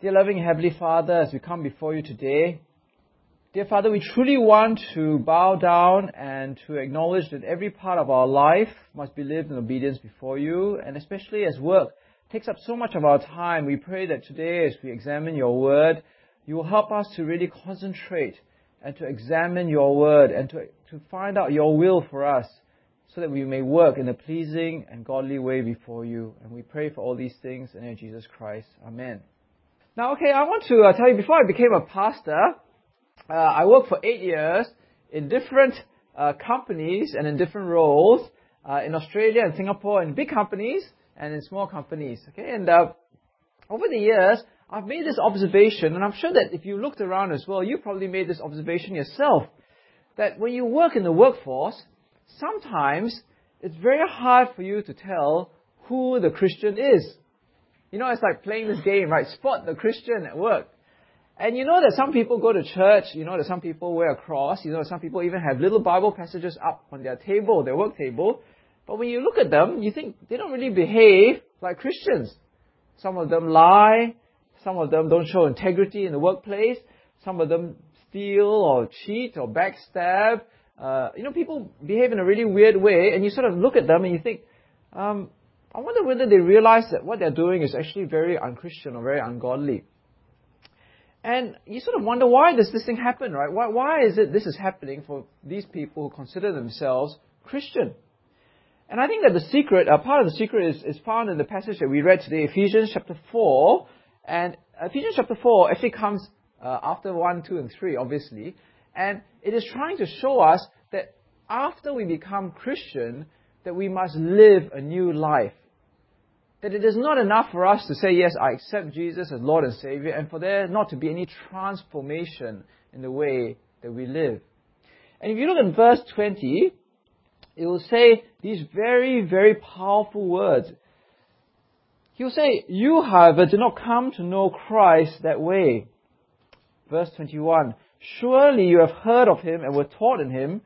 Dear loving Heavenly Father, as we come before you today, dear Father, we truly want to bow down and to acknowledge that every part of our life must be lived in obedience before you, and especially as work takes up so much of our time, we pray that today as we examine your word, you will help us to really concentrate and to examine your word and to, to find out your will for us so that we may work in a pleasing and godly way before you. And we pray for all these things in Jesus Christ. Amen. Now, okay, I want to uh, tell you, before I became a pastor, uh, I worked for eight years in different uh, companies and in different roles uh, in Australia and Singapore in big companies and in small companies. Okay, and uh, over the years, I've made this observation, and I'm sure that if you looked around as well, you probably made this observation yourself, that when you work in the workforce, sometimes it's very hard for you to tell who the Christian is. You know, it's like playing this game, right? Spot the Christian at work. And you know that some people go to church, you know that some people wear a cross, you know some people even have little Bible passages up on their table, their work table. But when you look at them, you think they don't really behave like Christians. Some of them lie, some of them don't show integrity in the workplace, some of them steal or cheat or backstab. Uh, you know, people behave in a really weird way, and you sort of look at them and you think, um, I wonder whether they realize that what they're doing is actually very unchristian or very ungodly. And you sort of wonder why does this thing happen, right? Why, why is it this is happening for these people who consider themselves Christian? And I think that the secret, uh, part of the secret is, is found in the passage that we read today, Ephesians chapter 4. And Ephesians chapter 4 actually comes uh, after 1, 2, and 3, obviously. And it is trying to show us that after we become Christian, that we must live a new life. That it is not enough for us to say, yes, I accept Jesus as Lord and Savior, and for there not to be any transformation in the way that we live. And if you look at verse 20, it will say these very, very powerful words. He will say, You, however, did not come to know Christ that way. Verse 21 Surely you have heard of him and were taught in him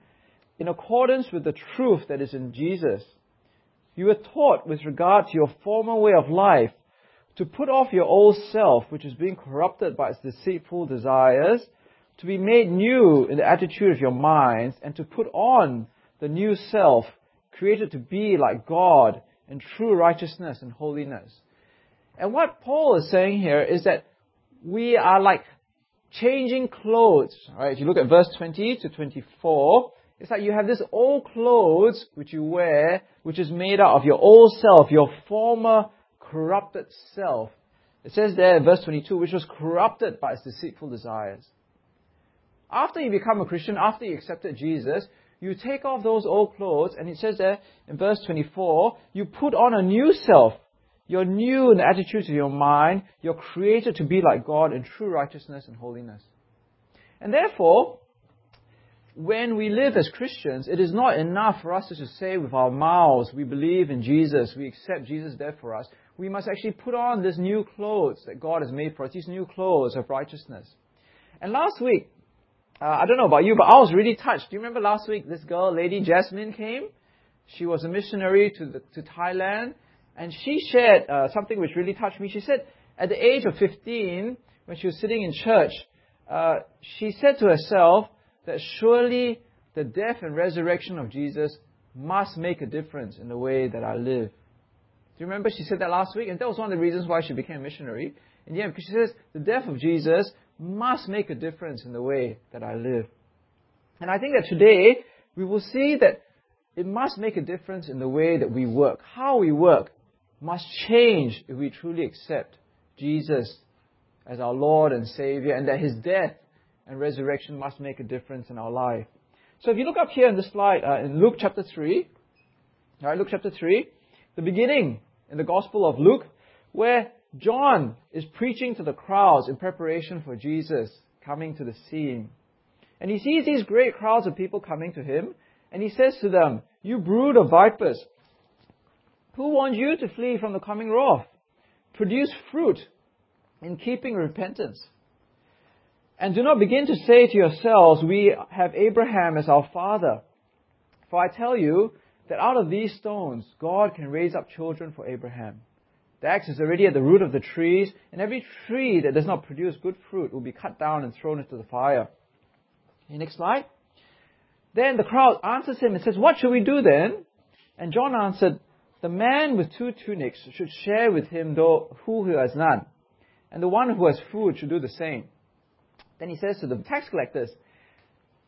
in accordance with the truth that is in Jesus. You were taught with regard to your former way of life to put off your old self, which is being corrupted by its deceitful desires, to be made new in the attitude of your minds, and to put on the new self, created to be like God in true righteousness and holiness. And what Paul is saying here is that we are like changing clothes. Right? If you look at verse 20 to 24, it's like you have this old clothes which you wear, which is made out of your old self, your former corrupted self. It says there in verse 22, which was corrupted by its deceitful desires. After you become a Christian, after you accepted Jesus, you take off those old clothes, and it says there in verse 24, you put on a new self. You're new in the attitudes of your mind. You're created to be like God in true righteousness and holiness. And therefore, when we live as Christians, it is not enough for us to say with our mouths, we believe in Jesus, we accept Jesus there for us. We must actually put on this new clothes that God has made for us, these new clothes of righteousness. And last week, uh, I don't know about you, but I was really touched. Do you remember last week this girl, Lady Jasmine, came? She was a missionary to, the, to Thailand, and she shared uh, something which really touched me. She said, at the age of 15, when she was sitting in church, uh, she said to herself, that surely the death and resurrection of Jesus must make a difference in the way that I live. Do you remember she said that last week? And that was one of the reasons why she became a missionary. And yeah, because she says the death of Jesus must make a difference in the way that I live. And I think that today we will see that it must make a difference in the way that we work. How we work must change if we truly accept Jesus as our Lord and Savior and that His death and resurrection must make a difference in our life. So if you look up here in the slide, uh, in Luke chapter 3, right, Luke chapter 3, the beginning in the Gospel of Luke, where John is preaching to the crowds in preparation for Jesus coming to the scene. And he sees these great crowds of people coming to him, and he says to them, You brood of vipers, who warned you to flee from the coming wrath? Produce fruit in keeping repentance. And do not begin to say to yourselves, We have Abraham as our father. For I tell you that out of these stones, God can raise up children for Abraham. The axe is already at the root of the trees, and every tree that does not produce good fruit will be cut down and thrown into the fire. Okay, next slide. Then the crowd answers him and says, What shall we do then? And John answered, The man with two tunics should share with him though who has none, and the one who has food should do the same. Then he says to the tax collectors,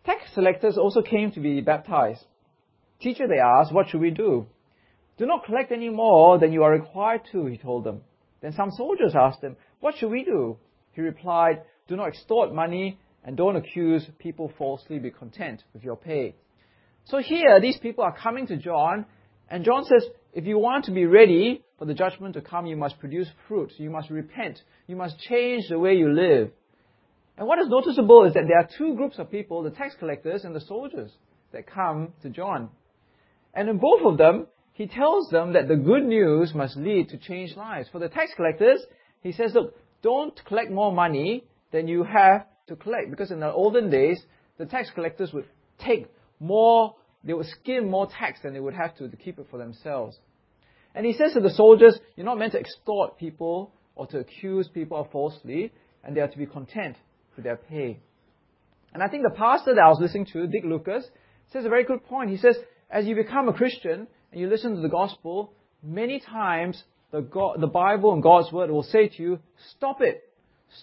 Tax collectors also came to be baptized. Teacher, they asked, What should we do? Do not collect any more than you are required to, he told them. Then some soldiers asked him, What should we do? He replied, Do not extort money and don't accuse people falsely. Be content with your pay. So here, these people are coming to John, and John says, If you want to be ready for the judgment to come, you must produce fruit. You must repent. You must change the way you live. And what is noticeable is that there are two groups of people, the tax collectors and the soldiers, that come to John. And in both of them, he tells them that the good news must lead to changed lives. For the tax collectors, he says, look, don't collect more money than you have to collect. Because in the olden days, the tax collectors would take more, they would skim more tax than they would have to to keep it for themselves. And he says to the soldiers, you're not meant to extort people or to accuse people falsely, and they are to be content with their pay. And I think the pastor that I was listening to, Dick Lucas, says a very good point. He says, as you become a Christian, and you listen to the gospel, many times the, God, the Bible and God's word will say to you, stop it.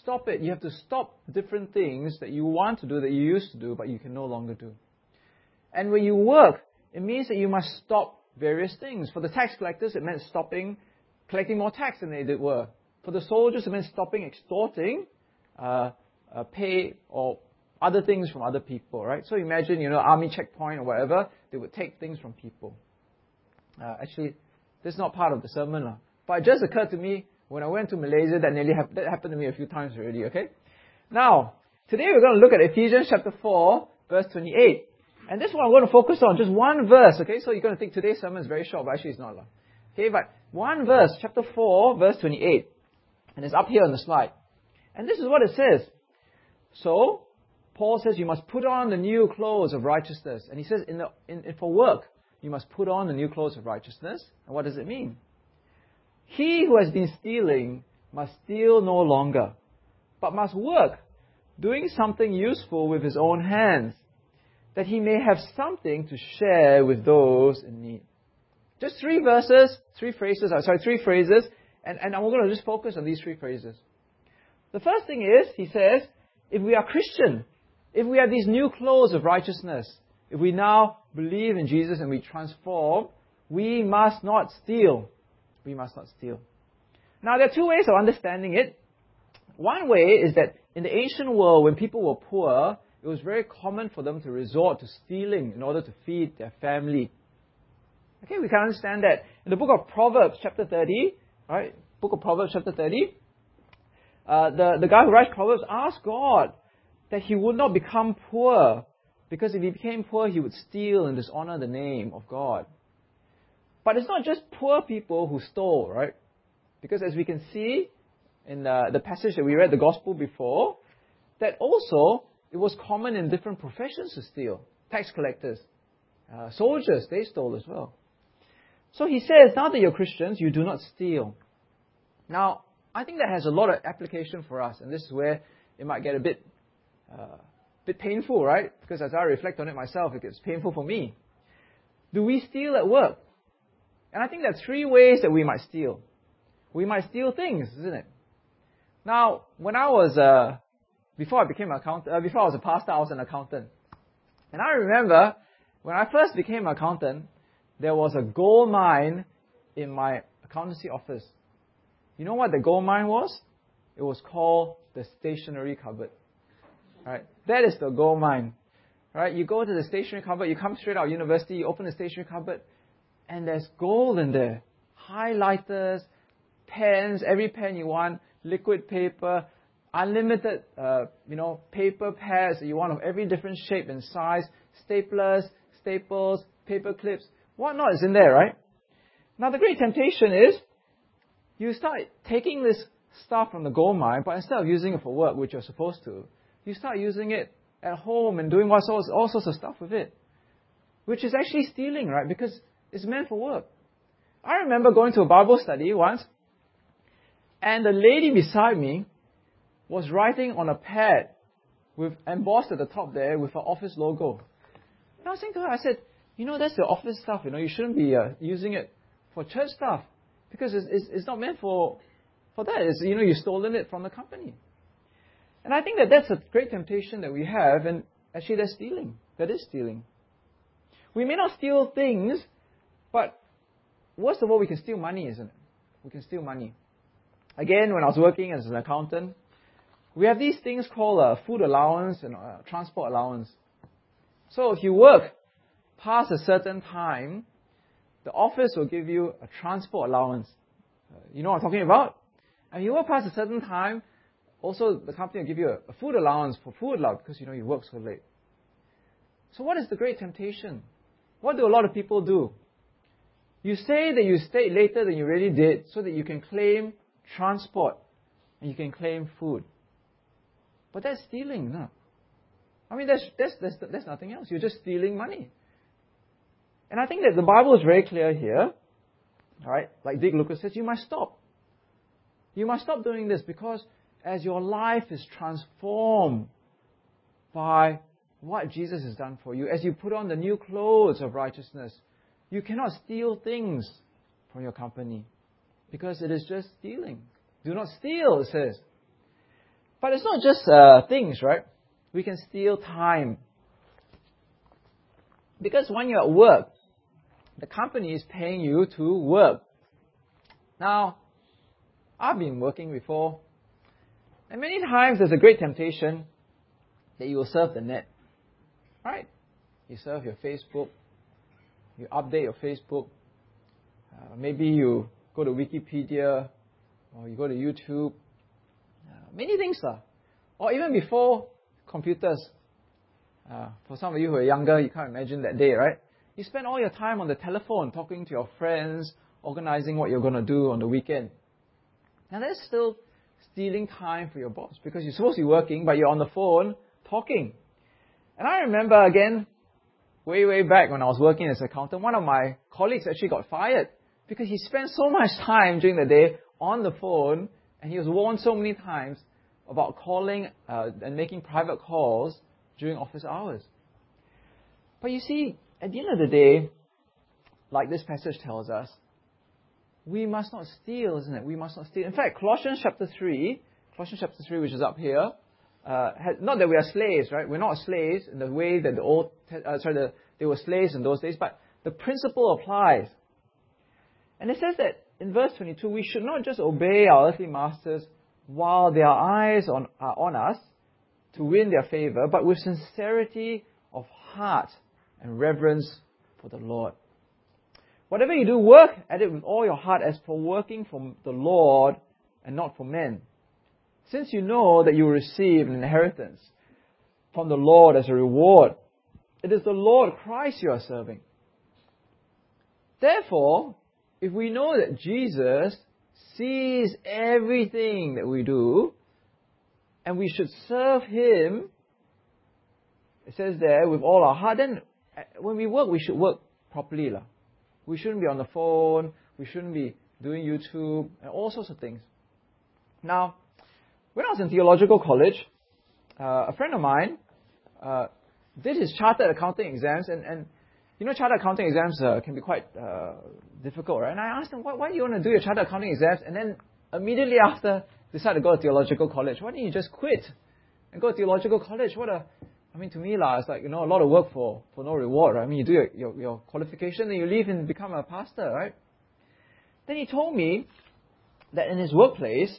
Stop it. You have to stop different things that you want to do, that you used to do, but you can no longer do. And when you work, it means that you must stop various things. For the tax collectors, it meant stopping collecting more tax than they did were. For the soldiers, it meant stopping extorting uh, uh, pay or other things from other people, right? So imagine, you know, army checkpoint or whatever, they would take things from people. Uh, actually, this is not part of the sermon. Uh, but it just occurred to me when I went to Malaysia that nearly ha- that happened to me a few times already, okay? Now, today we're going to look at Ephesians chapter 4, verse 28. And this one I'm going to focus on, just one verse, okay? So you're going to think today's sermon is very short, but actually it's not. Okay, but one verse, chapter 4, verse 28. And it's up here on the slide. And this is what it says. So, Paul says you must put on the new clothes of righteousness. And he says in the, in, for work, you must put on the new clothes of righteousness. And what does it mean? He who has been stealing must steal no longer, but must work, doing something useful with his own hands, that he may have something to share with those in need. Just three verses, three phrases, uh, sorry, three phrases, and, and I'm going to just focus on these three phrases. The first thing is, he says, if we are Christian, if we have these new clothes of righteousness, if we now believe in Jesus and we transform, we must not steal. We must not steal. Now, there are two ways of understanding it. One way is that in the ancient world, when people were poor, it was very common for them to resort to stealing in order to feed their family. Okay, we can understand that. In the book of Proverbs, chapter 30, right? Book of Proverbs, chapter 30, uh, the, the guy who writes Proverbs asked God that he would not become poor because if he became poor, he would steal and dishonor the name of God. But it's not just poor people who stole, right? Because as we can see in the, the passage that we read, the gospel before, that also it was common in different professions to steal. Tax collectors, uh, soldiers, they stole as well. So he says, now that you're Christians, you do not steal. Now, I think that has a lot of application for us, and this is where it might get a bit uh, bit painful, right? Because as I reflect on it myself, it gets painful for me. Do we steal at work? And I think there are three ways that we might steal. We might steal things, isn't it? Now, when I was, uh, before I became an accountant, uh, before I was a pastor, I was an accountant. And I remember when I first became an accountant, there was a gold mine in my accountancy office. You know what the gold mine was? It was called the stationery cupboard. Right? That is the gold mine. Right? You go to the stationery cupboard, you come straight out of university, you open the stationery cupboard, and there's gold in there. Highlighters, pens, every pen you want, liquid paper, unlimited, uh, you know, paper pads you want of every different shape and size, staplers, staples, paper clips, whatnot is in there, right? Now the great temptation is, you start taking this stuff from the gold mine, but instead of using it for work, which you're supposed to, you start using it at home and doing all sorts, all sorts of stuff with it. Which is actually stealing, right? Because it's meant for work. I remember going to a Bible study once, And the lady beside me was writing on a pad with embossed at the top there with her office logo. And I was saying to her, I said, you know, that's the office stuff. You know, you shouldn't be uh, using it for church stuff because it's, it's, it's, not meant for for that. It's, you know, you've stolen it from the company. And I think that that's a great temptation that we have, and actually, that's stealing. That is stealing. We may not steal things, but worst of all, we can steal money, isn't it? We can steal money. Again, when I was working as an accountant, we have these things called a food allowance and a transport allowance. So if you work past a certain time, the office will give you a transport allowance. Uh, you know what I'm talking about? And you work past a certain time, also the company will give you a, a food allowance for food allowance because you know you work so late. So what is the great temptation? What do a lot of people do? You say that you stayed later than you really did so that you can claim transport and you can claim food. But that's stealing, no? I mean, that's, that's, that's, that's nothing else. You're just stealing money. And I think that the Bible is very clear here. Right? Like Dick Lucas says, you must stop. You must stop doing this because as your life is transformed by what Jesus has done for you, as you put on the new clothes of righteousness, you cannot steal things from your company because it is just stealing. Do not steal, it says. But it's not just uh, things, right? We can steal time. Because when you're at work, the company is paying you to work. Now, I've been working before, and many times there's a great temptation that you will surf the net. Right? You surf your Facebook, you update your Facebook, uh, maybe you go to Wikipedia, or you go to YouTube, uh, many things. Uh, or even before computers. Uh, for some of you who are younger, you can't imagine that day, right? You spend all your time on the telephone talking to your friends, organizing what you're going to do on the weekend. And that's still stealing time for your boss because you're supposed to be working, but you're on the phone talking. And I remember again, way, way back when I was working as an accountant, one of my colleagues actually got fired because he spent so much time during the day on the phone and he was warned so many times about calling uh, and making private calls during office hours. But you see, at the end of the day, like this passage tells us, we must not steal, isn't it? We must not steal. In fact, Colossians chapter 3, Colossians chapter 3, which is up here, uh, not that we are slaves, right? We're not slaves in the way that the old, uh, sorry, the, they were slaves in those days, but the principle applies. And it says that in verse 22, we should not just obey our earthly masters while their eyes on, are on us to win their favor, but with sincerity of heart and reverence for the Lord. Whatever you do, work at it with all your heart as for working for the Lord and not for men since you know that you will receive an inheritance from the Lord as a reward, it is the Lord Christ you are serving. Therefore, if we know that Jesus sees everything that we do, and we should serve Him, it says there, with all our heart, then when we work, we should work properly. We shouldn't be on the phone, we shouldn't be doing YouTube, and all sorts of things. Now, when I was in theological college, uh, a friend of mine uh, did his chartered accounting exams, and, and you know, chartered accounting exams uh, can be quite uh, difficult, right? And I asked him, why, why do you want to do your chartered accounting exams? And then immediately after, decide to go to theological college. Why don't you just quit and go to theological college? What a, I mean, to me, la, it's like, you know, a lot of work for, for no reward, right? I mean, you do your, your, your qualification, and you leave and become a pastor, right? Then he told me that in his workplace,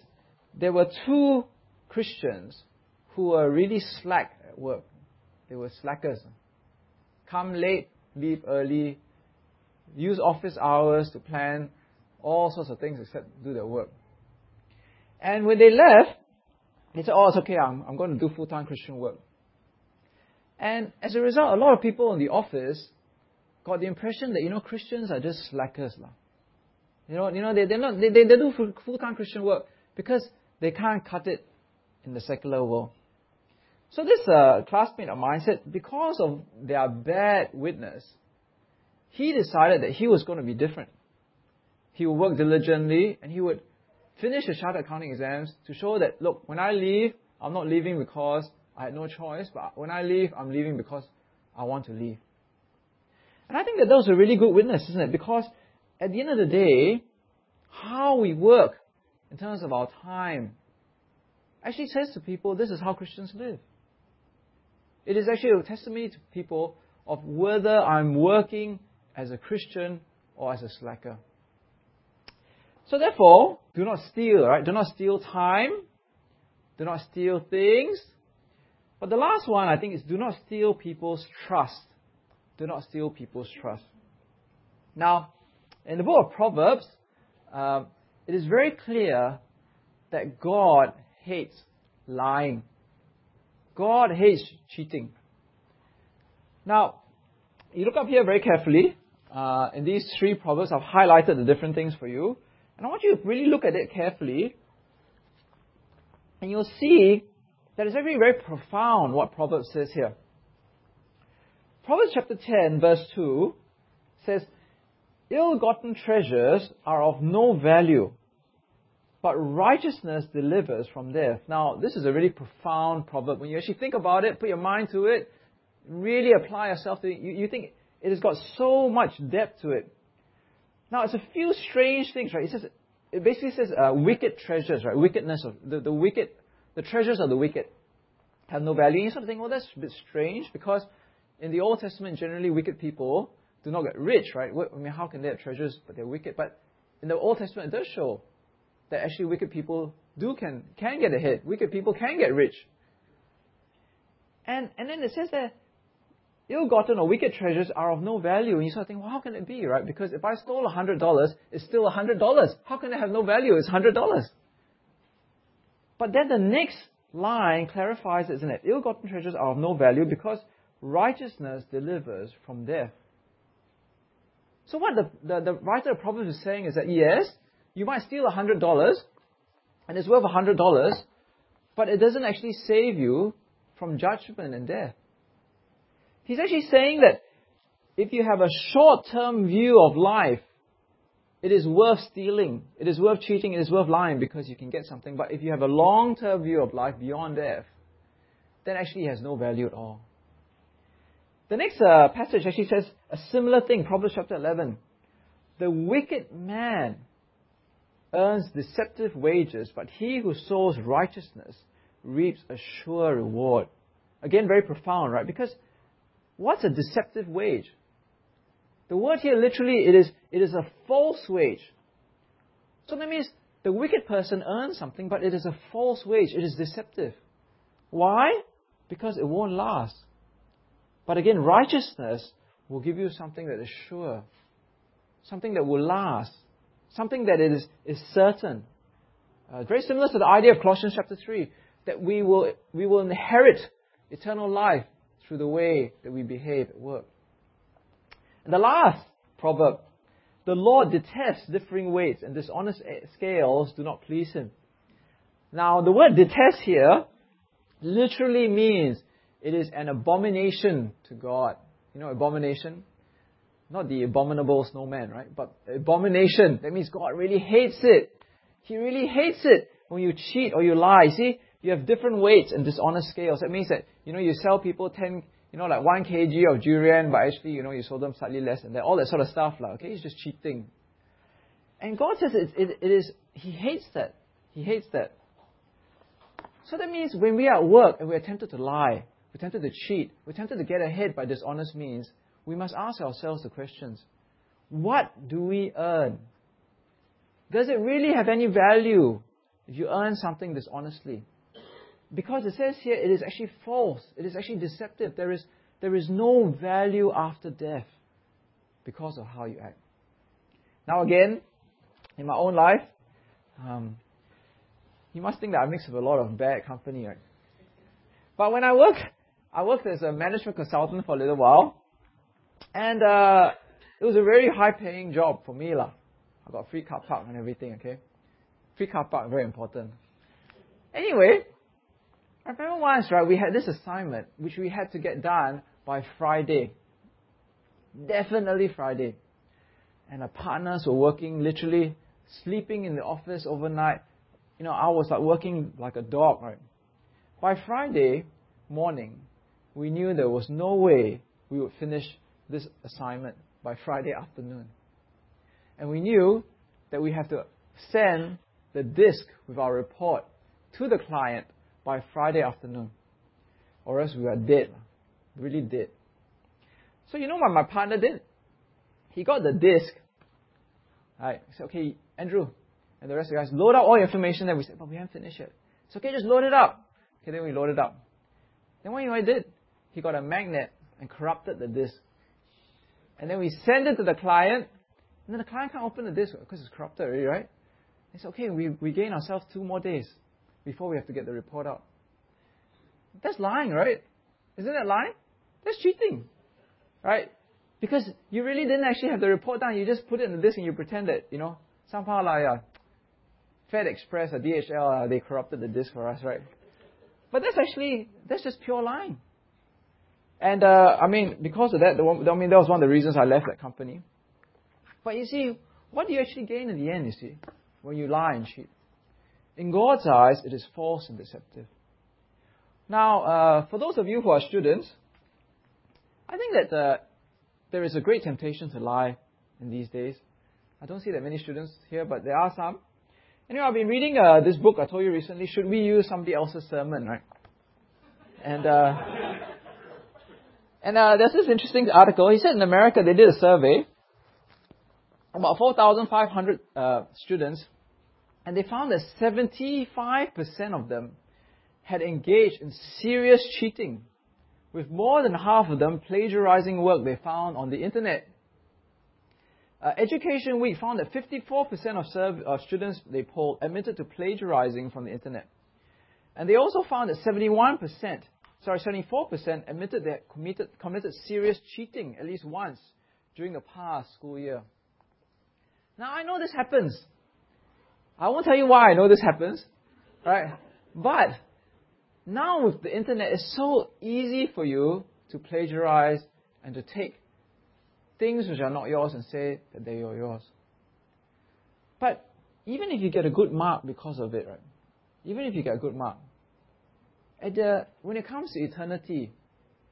there were two Christians who were really slack at work. They were slackers. Come late, leave early, use office hours to plan all sorts of things except do their work. And when they left, they said, Oh, it's okay, I'm, I'm going to do full time Christian work. And as a result, a lot of people in the office got the impression that, you know, Christians are just slackers. La. You know, you know they, they're not, they, they, they do full time Christian work because they can't cut it in the secular world. So this uh, classmate of mine said because of their bad witness, he decided that he was going to be different. He would work diligently and he would finish the chartered accounting exams to show that, look, when I leave, I'm not leaving because I had no choice, but when I leave, I'm leaving because I want to leave. And I think that that was a really good witness, isn't it? Because at the end of the day, how we work in terms of our time actually says to people this is how Christians live. It is actually a testimony to people of whether I'm working as a Christian or as a slacker. So therefore, do not steal, right? Do not steal time. Do not steal things. But the last one, I think, is do not steal people's trust. Do not steal people's trust. Now, in the book of Proverbs, um, it is very clear that God hates lying. God hates cheating. Now, you look up here very carefully. Uh, in these three proverbs, I've highlighted the different things for you. And I want you to really look at it carefully. And you'll see that it's actually very profound what Proverbs says here. Proverbs chapter 10, verse 2 says, Ill gotten treasures are of no value, but righteousness delivers from death. Now, this is a really profound proverb. When you actually think about it, put your mind to it, really apply yourself to it, you, you think it has got so much depth to it. Now, it's a few strange things, right? It says, it basically says uh, wicked treasures, right? Wickedness of the, the wicked, the treasures of the wicked have no value. You sort of think, well, that's a bit strange because in the Old Testament, generally wicked people do not get rich, right? I mean, how can they have treasures but they're wicked? But in the Old Testament, it does show that actually wicked people do can can get ahead. Wicked people can get rich. And and then it says that ill-gotten or wicked treasures are of no value. And you sort of think, well, how can it be, right? Because if I stole a hundred dollars, it's still a hundred dollars. How can it have no value? It's hundred dollars. But then the next line clarifies, isn't it? Ill-gotten treasures are of no value because righteousness delivers from death. So what the, the, the writer of Proverbs is saying is that yes, you might steal $100 and it's worth $100, but it doesn't actually save you from judgment and death. He's actually saying that if you have a short term view of life, it is worth stealing, it is worth cheating, it is worth lying because you can get something. But if you have a long term view of life beyond death, then actually it has no value at all. The next uh, passage actually says a similar thing, Proverbs chapter 11. The wicked man earns deceptive wages, but he who sows righteousness reaps a sure reward. Again, very profound, right? Because what's a deceptive wage? The word here literally it is it is a false wage. So that means the wicked person earns something, but it is a false wage. It is deceptive. Why? Because it won't last. But again, righteousness will give you something that is sure, something that will last, something that is, is certain. Uh, very similar to the idea of Colossians chapter 3, that we will, we will inherit eternal life through the way that we behave at work. And the last proverb, the Lord detests differing weights and dishonest scales do not please him. Now, the word detest here literally means it is an abomination to God. You know, abomination? Not the abominable snowman, right? But abomination. That means God really hates it. He really hates it when you cheat or you lie. See, you have different weights and dishonest scales. That means that, you know, you sell people 10, you know, like 1 kg of durian, but actually, you know, you sold them slightly less than that. All that sort of stuff, like, okay? It's just cheating. And God says it, it, it is, He hates that. He hates that. So that means when we are at work and we're tempted to lie, we're tempted to cheat, we're tempted to get ahead by dishonest means, we must ask ourselves the questions what do we earn? Does it really have any value if you earn something dishonestly? Because it says here it is actually false, it is actually deceptive. There is, there is no value after death because of how you act. Now, again, in my own life, um, you must think that I mix with a lot of bad company, right? But when I work I worked as a management consultant for a little while, and uh, it was a very high-paying job for me, lah. I got free car park and everything. Okay, free car park very important. Anyway, I remember once, right? We had this assignment which we had to get done by Friday. Definitely Friday. And our partners were working literally sleeping in the office overnight. You know, I was like working like a dog, right? By Friday morning, we knew there was no way we would finish this assignment by Friday afternoon. And we knew that we have to send the disk with our report to the client by Friday afternoon. Or else we are dead. Really dead. So you know what my partner did? He got the disk. Right. He said, okay, Andrew, and the rest of the guys, load up all your information. Then we said, but we haven't finished it. It's okay, just load it up. Okay, then we loaded up. Then what I did? He got a magnet and corrupted the disk. And then we send it to the client, and then the client can't open the disk because it's corrupted already, right? It's okay, we, we gain ourselves two more days before we have to get the report out. That's lying, right? Isn't that lying? That's cheating, right? Because you really didn't actually have the report done. You just put it in the disk and you pretend that, you know, somehow like uh, Fed Express or DHL, uh, they corrupted the disk for us, right? But that's actually, that's just pure lying. And uh, I mean, because of that, the one, I mean, that was one of the reasons I left that company. But you see, what do you actually gain in the end, you see, when you lie and cheat? In God's eyes, it is false and deceptive. Now, uh, for those of you who are students, I think that uh, there is a great temptation to lie in these days. I don't see that many students here, but there are some. Anyway, I've been reading uh, this book I told you recently. Should we use somebody else's sermon, right? And uh, and uh, there's this interesting article. He said in America they did a survey about 4,500 uh, students, and they found that 75% of them had engaged in serious cheating, with more than half of them plagiarizing work they found on the internet. Uh, Education Week found that 54% of, serv- students they polled admitted to plagiarizing from the internet. And they also found that 71%, sorry, 74% admitted they committed, committed serious cheating at least once during the past school year. Now, I know this happens. I won't tell you why I know this happens, right? But now with the internet, it's so easy for you to plagiarize and to take things which are not yours and say that they are yours. But even if you get a good mark because of it, right? Even if you get a good mark, at the, when it comes to eternity,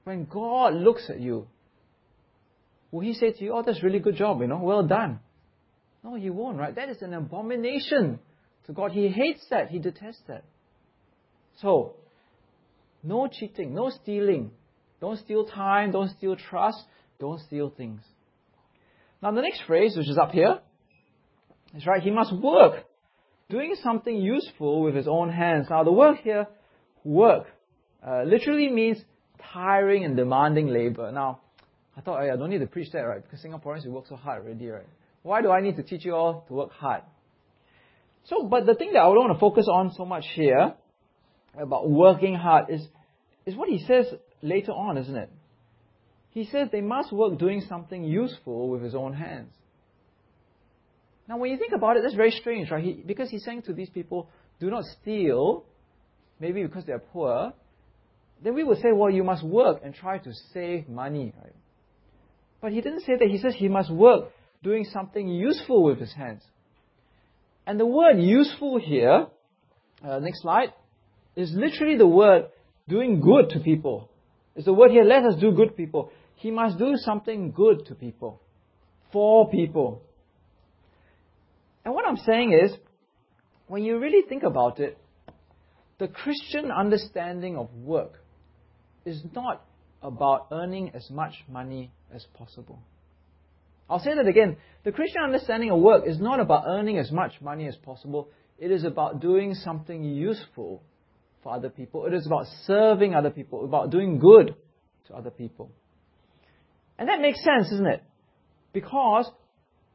when God looks at you, will He say to you, "Oh, that's a really good job, you know, well done"? No, He won't, right? That is an abomination to God. He hates that. He detests that. So, no cheating, no stealing. Don't steal time. Don't steal trust. Don't steal things. Now, the next phrase, which is up here, is right. He must work, doing something useful with his own hands. Now, the word here, work, uh, literally means tiring and demanding labor. Now, I thought, I don't need to preach that, right? Because Singaporeans, we work so hard already, right? Why do I need to teach you all to work hard? So, but the thing that I would want to focus on so much here about working hard is, is what he says later on, isn't it? He says they must work doing something useful with his own hands. Now, when you think about it, that's very strange, right? He, because he's saying to these people, do not steal, maybe because they're poor, then we would say, well, you must work and try to save money, right? But he didn't say that. He says he must work doing something useful with his hands. And the word useful here, uh, next slide, is literally the word doing good to people. It's the word here, let us do good people. He must do something good to people, for people. And what I'm saying is, when you really think about it, the Christian understanding of work is not about earning as much money as possible. I'll say that again. The Christian understanding of work is not about earning as much money as possible. It is about doing something useful for other people. It is about serving other people, about doing good to other people. And that makes sense, isn't it? Because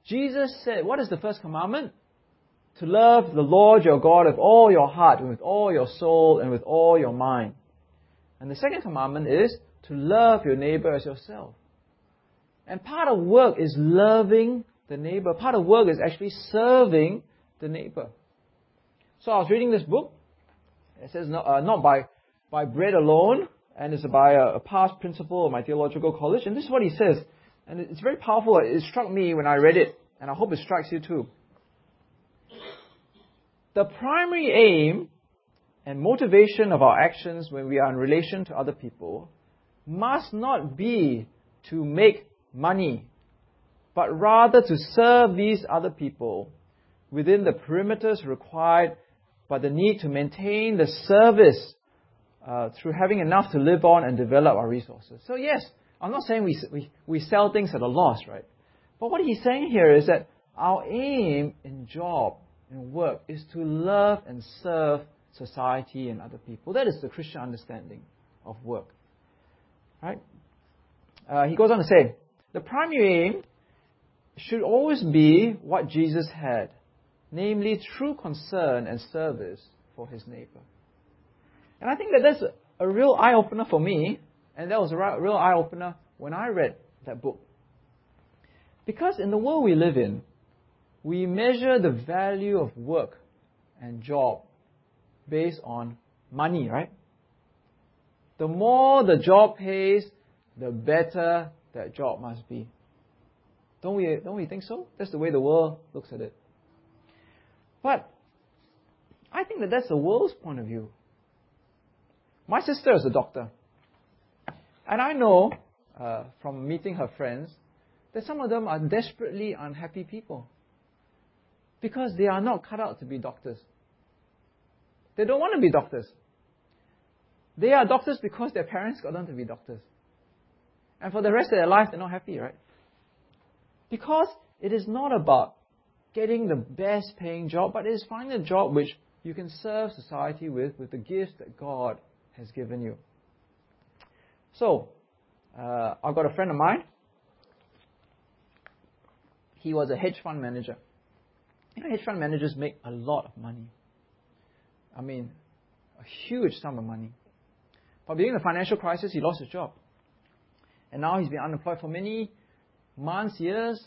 Jesus said, what is the first commandment? To love the Lord your God with all your heart, and with all your soul, and with all your mind. And the second commandment is to love your neighbor as yourself. And part of work is loving the neighbor. Part of work is actually serving the neighbor. So I was reading this book. It says, not, uh, not by, by bread alone, and it's by a, a past principal of my theological college. And this is what he says. And it's very powerful. It struck me when I read it, and I hope it strikes you too. the primary aim and motivation of our actions when we are in relation to other people must not be to make money, but rather to serve these other people within the perimeters required by the need to maintain the service uh, through having enough to live on and develop our resources. So yes, I'm not saying we, we, we sell things at a loss, right? But what he's saying here is that our aim in job and work is to love and serve society and other people. That is the Christian understanding of work. Right? Uh, he goes on to say, the primary aim should always be what Jesus had, namely true concern and service for his neighbor. And I think that that's a real eye opener for me, and that was a real eye opener when I read that book. Because in the world we live in, we measure the value of work and job based on money, right? The more the job pays, the better that job must be. Don't we, don't we think so? That's the way the world looks at it. But I think that that's the world's point of view. My sister is a doctor. And I know uh, from meeting her friends that some of them are desperately unhappy people because they are not cut out to be doctors. They don't want to be doctors. They are doctors because their parents got them to be doctors. And for the rest of their life, they're not happy, right? Because it is not about getting the best paying job, but it is finding a job which you can serve society with, with the gifts that God has given you. So, uh, I've got a friend of mine. He was a hedge fund manager. You know, hedge fund managers make a lot of money. I mean, a huge sum of money. But during the financial crisis, he lost his job. And now he's been unemployed for many months, years.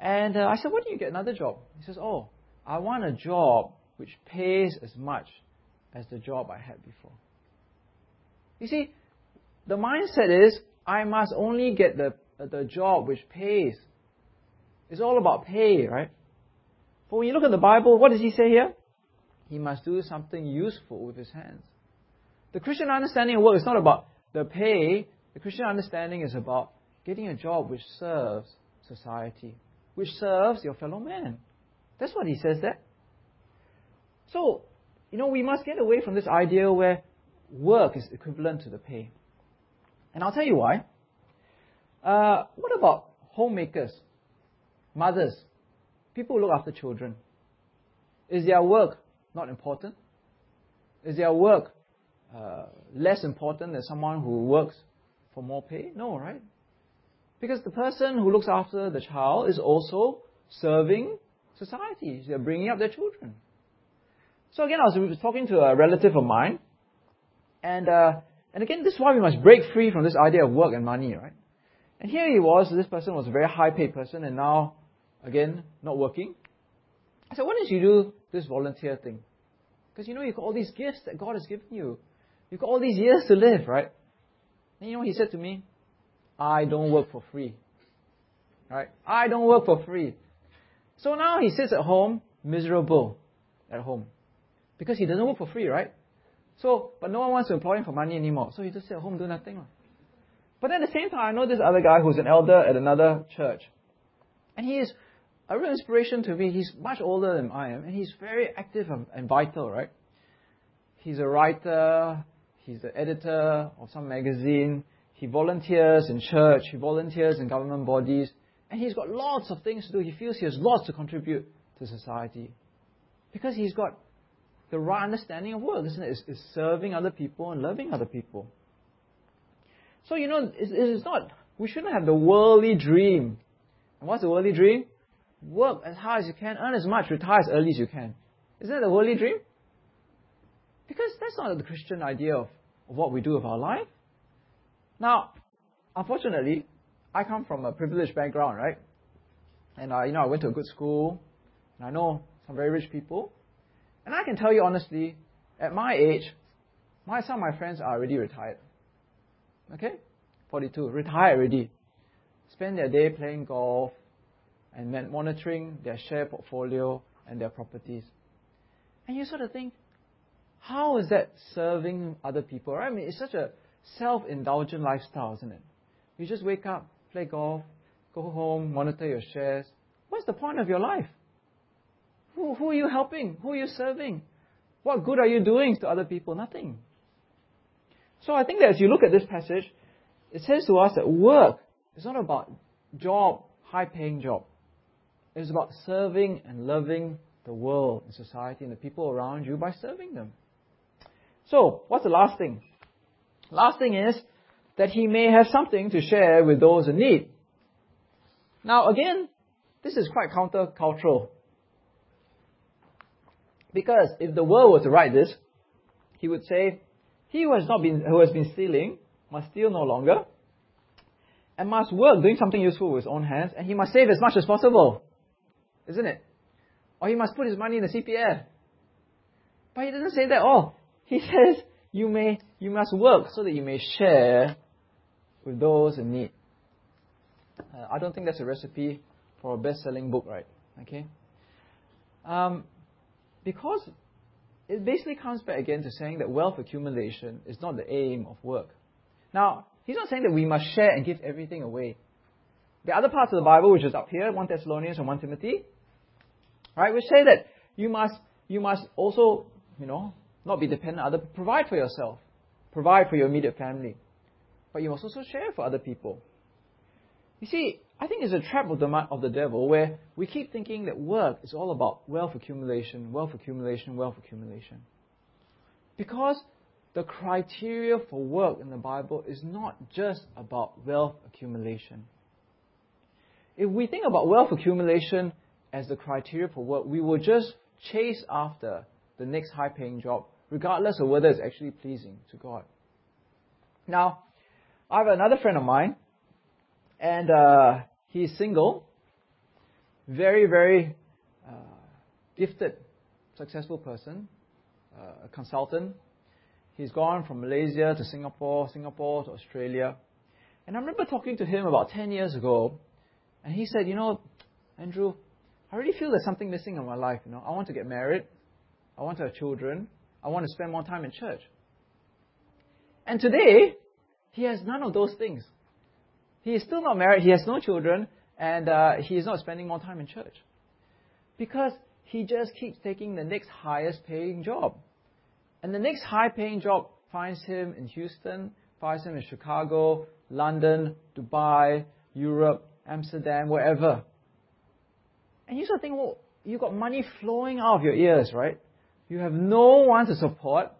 And uh, I said, why don't you get another job? He says, oh, I want a job which pays as much as the job I had before. You see, the mindset is, I must only get the, the job which pays. It's all about pay, right? But when you look at the Bible, what does he say here? He must do something useful with his hands. The Christian understanding of work is not about the pay. The Christian understanding is about getting a job which serves society, which serves your fellow man. That's what he says there. So, you know, we must get away from this idea where work is equivalent to the pay. And I'll tell you why. Uh, what about homemakers, mothers, people who look after children? Is their work not important? Is their work uh, less important than someone who works for more pay? No, right? Because the person who looks after the child is also serving society. They're bringing up their children. So again, I was talking to a relative of mine, and uh, and again, this is why we must break free from this idea of work and money, right? And here he was, this person was a very high paid person, and now, again, not working. I said, why don't you do this volunteer thing? Because you know, you've got all these gifts that God has given you. You've got all these years to live, right? And you know he said to me? I don't work for free. Right? I don't work for free. So now he sits at home, miserable at home. Because he doesn't work for free, right? So, but no one wants to employ him for money anymore. So he just sit at home do nothing. But at the same time, I know this other guy who's an elder at another church. And he is a real inspiration to me. He's much older than I am, and he's very active and vital, right? He's a writer, he's the editor of some magazine, he volunteers in church, he volunteers in government bodies, and he's got lots of things to do. He feels he has lots to contribute to society. Because he's got the right understanding of work, isn't it? It's, it's serving other people and loving other people. So, you know, it's, it's not, we shouldn't have the worldly dream. And what's the worldly dream? Work as hard as you can, earn as much, retire as early as you can. Isn't that the worldly dream? Because that's not the Christian idea of, of what we do with our life. Now, unfortunately, I come from a privileged background, right? And I, you know, I went to a good school, and I know some very rich people. And I can tell you honestly, at my age, my, some of my friends are already retired. Okay? 42, retired already. Spend their day playing golf and monitoring their share portfolio and their properties. And you sort of think, how is that serving other people? Right? I mean, it's such a self indulgent lifestyle, isn't it? You just wake up, play golf, go home, monitor your shares. What's the point of your life? Who, who are you helping? Who are you serving? What good are you doing to other people? Nothing. So I think that as you look at this passage, it says to us that work is not about job, high paying job. It's about serving and loving the world and society and the people around you by serving them. So, what's the last thing? Last thing is that he may have something to share with those in need. Now, again, this is quite countercultural. Because if the world were to write this, he would say, He who has not been who has been stealing must steal no longer, and must work doing something useful with his own hands, and he must save as much as possible. Isn't it? Or he must put his money in the CPF. But he doesn't say that all. He says you may you must work so that you may share with those in need. Uh, I don't think that's a recipe for a best-selling book, right? Okay. Um, because it basically comes back again to saying that wealth accumulation is not the aim of work. Now, he's not saying that we must share and give everything away. The other parts of the Bible, which is up here, 1 Thessalonians and 1 Timothy, right, which say that you must, you must also, you know, not be dependent on others, provide for yourself, provide for your immediate family. But you must also share for other people. You see, I think it's a trap of the, of the devil where we keep thinking that work is all about wealth accumulation, wealth accumulation, wealth accumulation. Because the criteria for work in the Bible is not just about wealth accumulation. If we think about wealth accumulation as the criteria for work, we will just chase after the next high paying job, regardless of whether it's actually pleasing to God. Now, I have another friend of mine, and uh, He's single, very, very uh, gifted, successful person, uh, a consultant. He's gone from Malaysia to Singapore, Singapore to Australia. And I remember talking to him about 10 years ago, and he said, You know, Andrew, I really feel there's something missing in my life. You know, I want to get married, I want to have children, I want to spend more time in church. And today, he has none of those things. He is still not married, he has no children, and uh, he is not spending more time in church. Because he just keeps taking the next highest paying job. And the next high paying job finds him in Houston, finds him in Chicago, London, Dubai, Europe, Amsterdam, wherever. And you sort of think, well, you've got money flowing out of your ears, right? You have no one to support.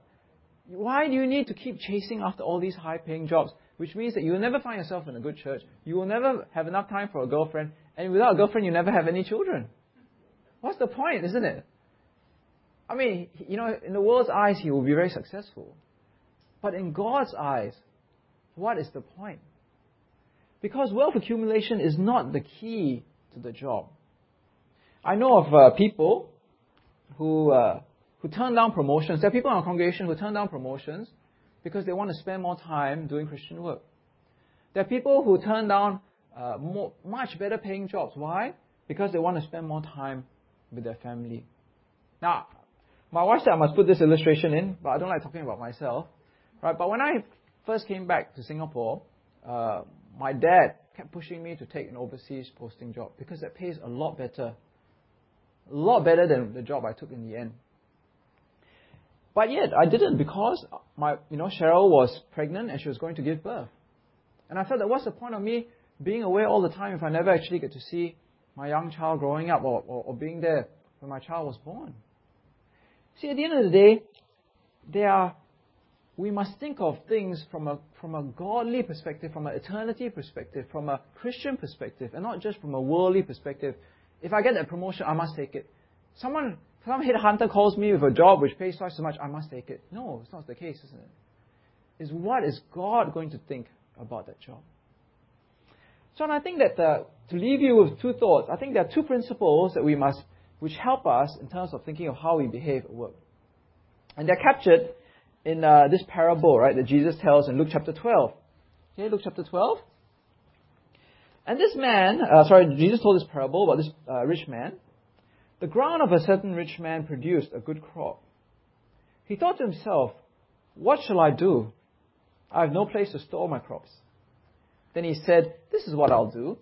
Why do you need to keep chasing after all these high paying jobs? which means that you will never find yourself in a good church. You will never have enough time for a girlfriend, and without a girlfriend, you never have any children. What's the point, isn't it? I mean, you know, in the world's eyes, he will be very successful. But in God's eyes, what is the point? Because wealth accumulation is not the key to the job. I know of uh, people who, uh, who turn down promotions. There are people in our congregation who turn down promotions because they want to spend more time doing Christian work. There are people who turn down uh, more, much better paying jobs. Why? Because they want to spend more time with their family. Now, my wife said I must put this illustration in, but I don't like talking about myself. Right? But when I first came back to Singapore, uh, my dad kept pushing me to take an overseas posting job because that pays a lot better. A lot better than the job I took in the end. But yet, I didn't because my, you know, Cheryl was pregnant and she was going to give birth. And I felt that what's the point of me being away all the time if I never actually get to see my young child growing up or, or, or being there when my child was born? See, at the end of the day, there are, we must think of things from a, from a godly perspective, from an eternity perspective, from a Christian perspective, and not just from a worldly perspective. If I get that promotion, I must take it. Someone some headhunter calls me with a job which pays twice so much, I must take it. No, it's not the case, isn't it? It's what is God going to think about that job? So, and I think that uh, to leave you with two thoughts, I think there are two principles that we must, which help us in terms of thinking of how we behave at work. And they're captured in uh, this parable, right, that Jesus tells in Luke chapter 12. Okay, Luke chapter 12. And this man, uh, sorry, Jesus told this parable about this uh, rich man the ground of a certain rich man produced a good crop. He thought to himself, What shall I do? I have no place to store my crops. Then he said, This is what I'll do.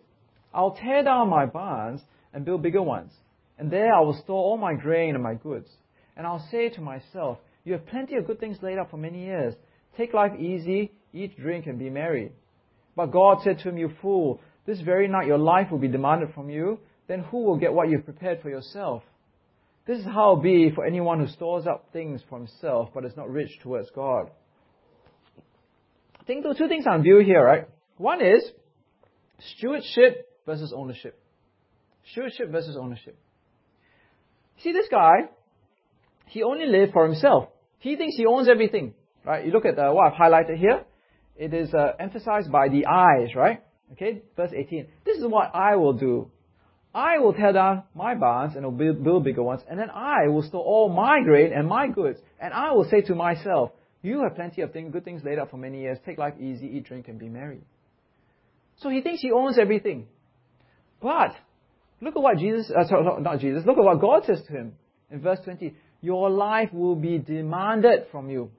I'll tear down my barns and build bigger ones. And there I will store all my grain and my goods. And I'll say to myself, You have plenty of good things laid up for many years. Take life easy, eat, drink, and be merry. But God said to him, You fool, this very night your life will be demanded from you. Then who will get what you've prepared for yourself? This is how it be for anyone who stores up things for himself, but is not rich towards God. I think are two things on view here, right? One is stewardship versus ownership. Stewardship versus ownership. See, this guy, he only lived for himself. He thinks he owns everything, right? You look at uh, what I've highlighted here. It is uh, emphasized by the eyes, right? Okay, verse 18. This is what I will do. I will tear down my barns and will build, bigger ones, and then I will store all my grain and my goods. And I will say to myself, You have plenty of things, good things laid up for many years. Take life easy, eat, drink, and be merry. So he thinks he owns everything. But look at what Jesus, uh, sorry, not Jesus, look at what God says to him in verse 20. Your life will be demanded from you.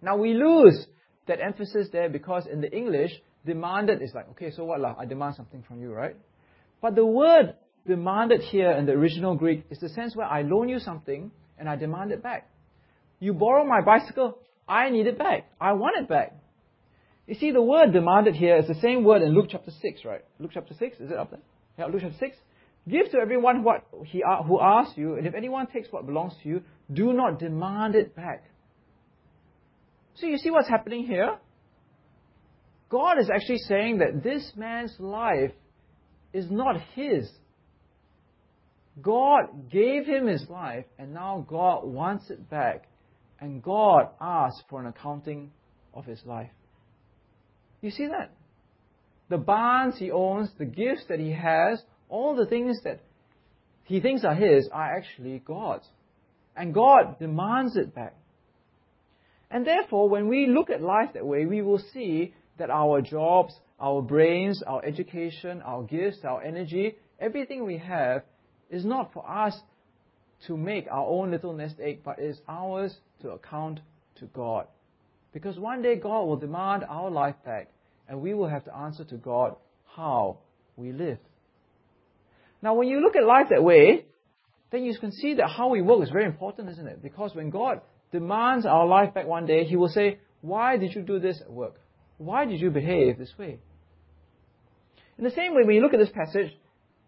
Now we lose that emphasis there because in the English, demanded is like, okay, so what lah? I demand something from you, right? But the word demanded here in the original Greek is the sense where I loan you something and I demand it back. You borrow my bicycle, I need it back. I want it back. You see, the word demanded here is the same word in Luke chapter 6, right? Luke chapter 6, is it up there? Yeah, Luke chapter 6. Give to everyone what he who asks you, and if anyone takes what belongs to you, do not demand it back. So you see what's happening here? God is actually saying that this man's life is not his. God gave him his life, and now God wants it back. And God asks for an accounting of his life. You see that? The barns he owns, the gifts that he has, all the things that he thinks are his are actually God's. And God demands it back. And therefore, when we look at life that way, we will see that our jobs, our brains, our education, our gifts, our energy, everything we have is not for us to make our own little nest egg, but is ours to account to God. Because one day God will demand our life back, and we will have to answer to God how we live. Now, when you look at life that way, then you can see that how we work is very important, isn't it? Because when God demands our life back one day, He will say, Why did you do this at work? Why did you behave this way? In the same way, when you look at this passage,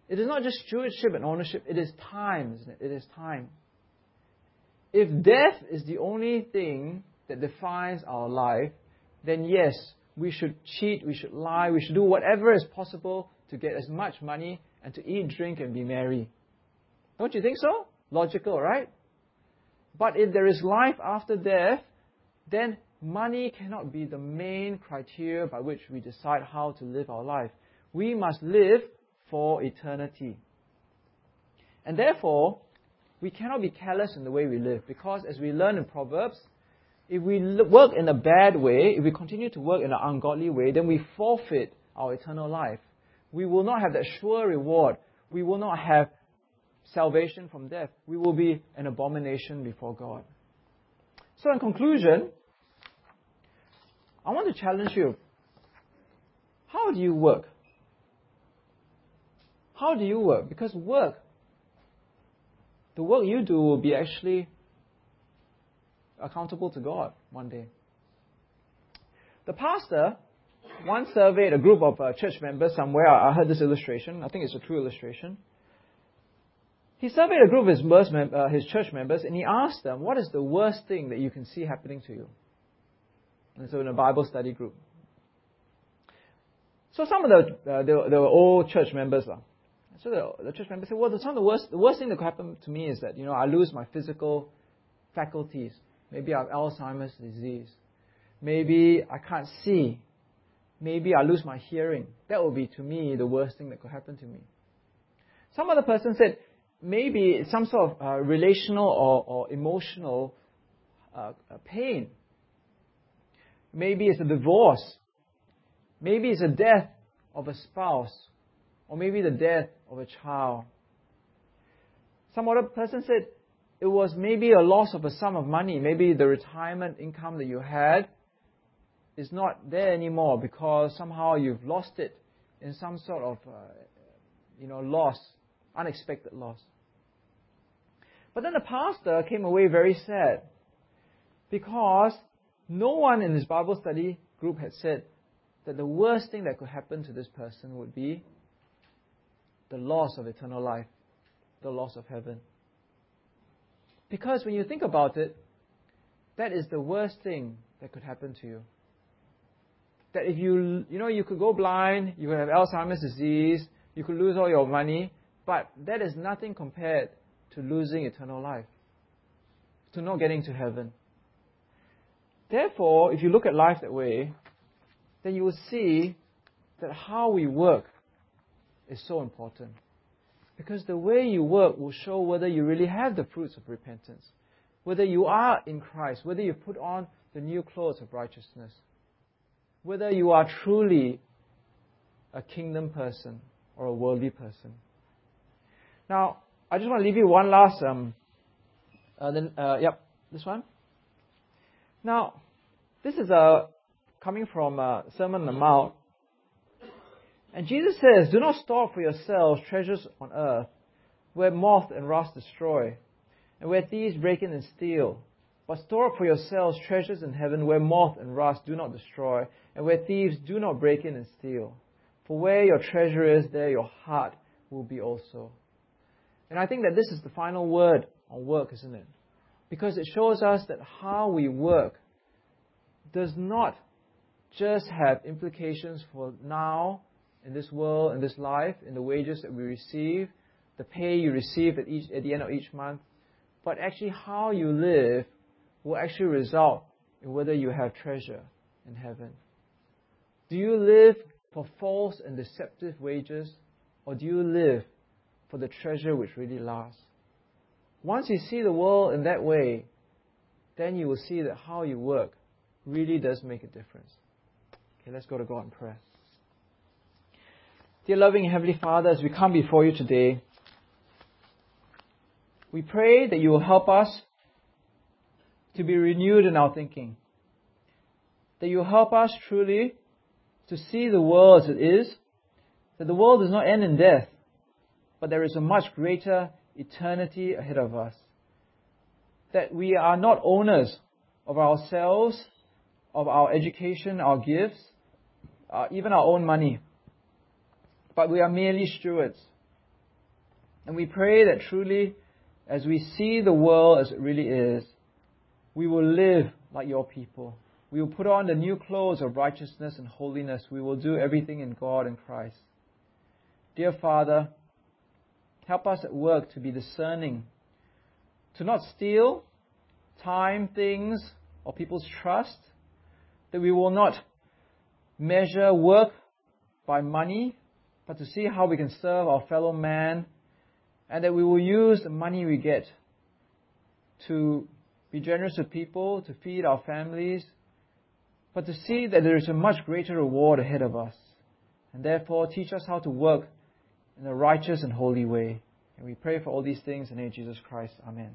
it is not just stewardship and ownership, it is time, isn't it? It is time. If death is the only thing that defines our life, then yes, we should cheat, we should lie, we should do whatever is possible to get as much money and to eat, drink, and be merry. Don't you think so? Logical, right? But if there is life after death, then money cannot be the main criteria by which we decide how to live our life. We must live for eternity. And therefore, we cannot be careless in the way we live because, as we learn in Proverbs, if we work in a bad way, if we continue to work in an ungodly way, then we forfeit our eternal life. We will not have that sure reward. We will not have salvation from death. We will be an abomination before God. So, in conclusion, I want to challenge you. How do you work? How do you work? Because work, the work you do will be actually accountable to God one day. The pastor once surveyed a group of uh, church members somewhere. I heard this illustration. I think it's a true illustration. He surveyed a group of his, mem- uh, his church members and he asked them, What is the worst thing that you can see happening to you? And so in a Bible study group. So some of the, uh, they, were, they were old church members. Uh. So the, the church members said, well, the, some of the worst, the worst thing that could happen to me is that, you know, I lose my physical faculties. Maybe I have Alzheimer's disease. Maybe I can't see. Maybe I lose my hearing. That would be, to me, the worst thing that could happen to me. Some other person said, maybe some sort of uh, relational or, or emotional uh, pain. Maybe it's a divorce. Maybe it's a death of a spouse. Or maybe the death of a child. Some other person said, it was maybe a loss of a sum of money. Maybe the retirement income that you had is not there anymore because somehow you've lost it in some sort of, uh, you know, loss, unexpected loss. But then the pastor came away very sad because no one in his Bible study group had said that the worst thing that could happen to this person would be the loss of eternal life, the loss of heaven. Because when you think about it, that is the worst thing that could happen to you. That if you, you know, you could go blind, you could have Alzheimer's disease, you could lose all your money, but that is nothing compared to losing eternal life, to not getting to heaven. Therefore, if you look at life that way, then you will see that how we work is so important. Because the way you work will show whether you really have the fruits of repentance, whether you are in Christ, whether you put on the new clothes of righteousness, whether you are truly a kingdom person or a worldly person. Now, I just want to leave you one last, um, uh, then, uh, yep, this one. Now, this is uh, coming from uh, Sermon on the Mount. And Jesus says, Do not store for yourselves treasures on earth, where moth and rust destroy, and where thieves break in and steal. But store up for yourselves treasures in heaven, where moth and rust do not destroy, and where thieves do not break in and steal. For where your treasure is, there your heart will be also. And I think that this is the final word on work, isn't it? Because it shows us that how we work does not just have implications for now, in this world, in this life, in the wages that we receive, the pay you receive at, each, at the end of each month, but actually how you live will actually result in whether you have treasure in heaven. Do you live for false and deceptive wages, or do you live for the treasure which really lasts? Once you see the world in that way, then you will see that how you work really does make a difference. Okay, let's go to God in prayer. Dear loving Heavenly Father, as we come before you today, we pray that you will help us to be renewed in our thinking. That you will help us truly to see the world as it is, that the world does not end in death, but there is a much greater eternity ahead of us. That we are not owners of ourselves, of our education, our gifts, uh, even our own money, but we are merely stewards. And we pray that truly, as we see the world as it really is, we will live like your people. We will put on the new clothes of righteousness and holiness. We will do everything in God and Christ. Dear Father, Help us at work to be discerning, to not steal time, things, or people's trust, that we will not measure work by money, but to see how we can serve our fellow man, and that we will use the money we get to be generous to people, to feed our families, but to see that there is a much greater reward ahead of us. And therefore, teach us how to work in a righteous and holy way. And we pray for all these things in the name of Jesus Christ. Amen.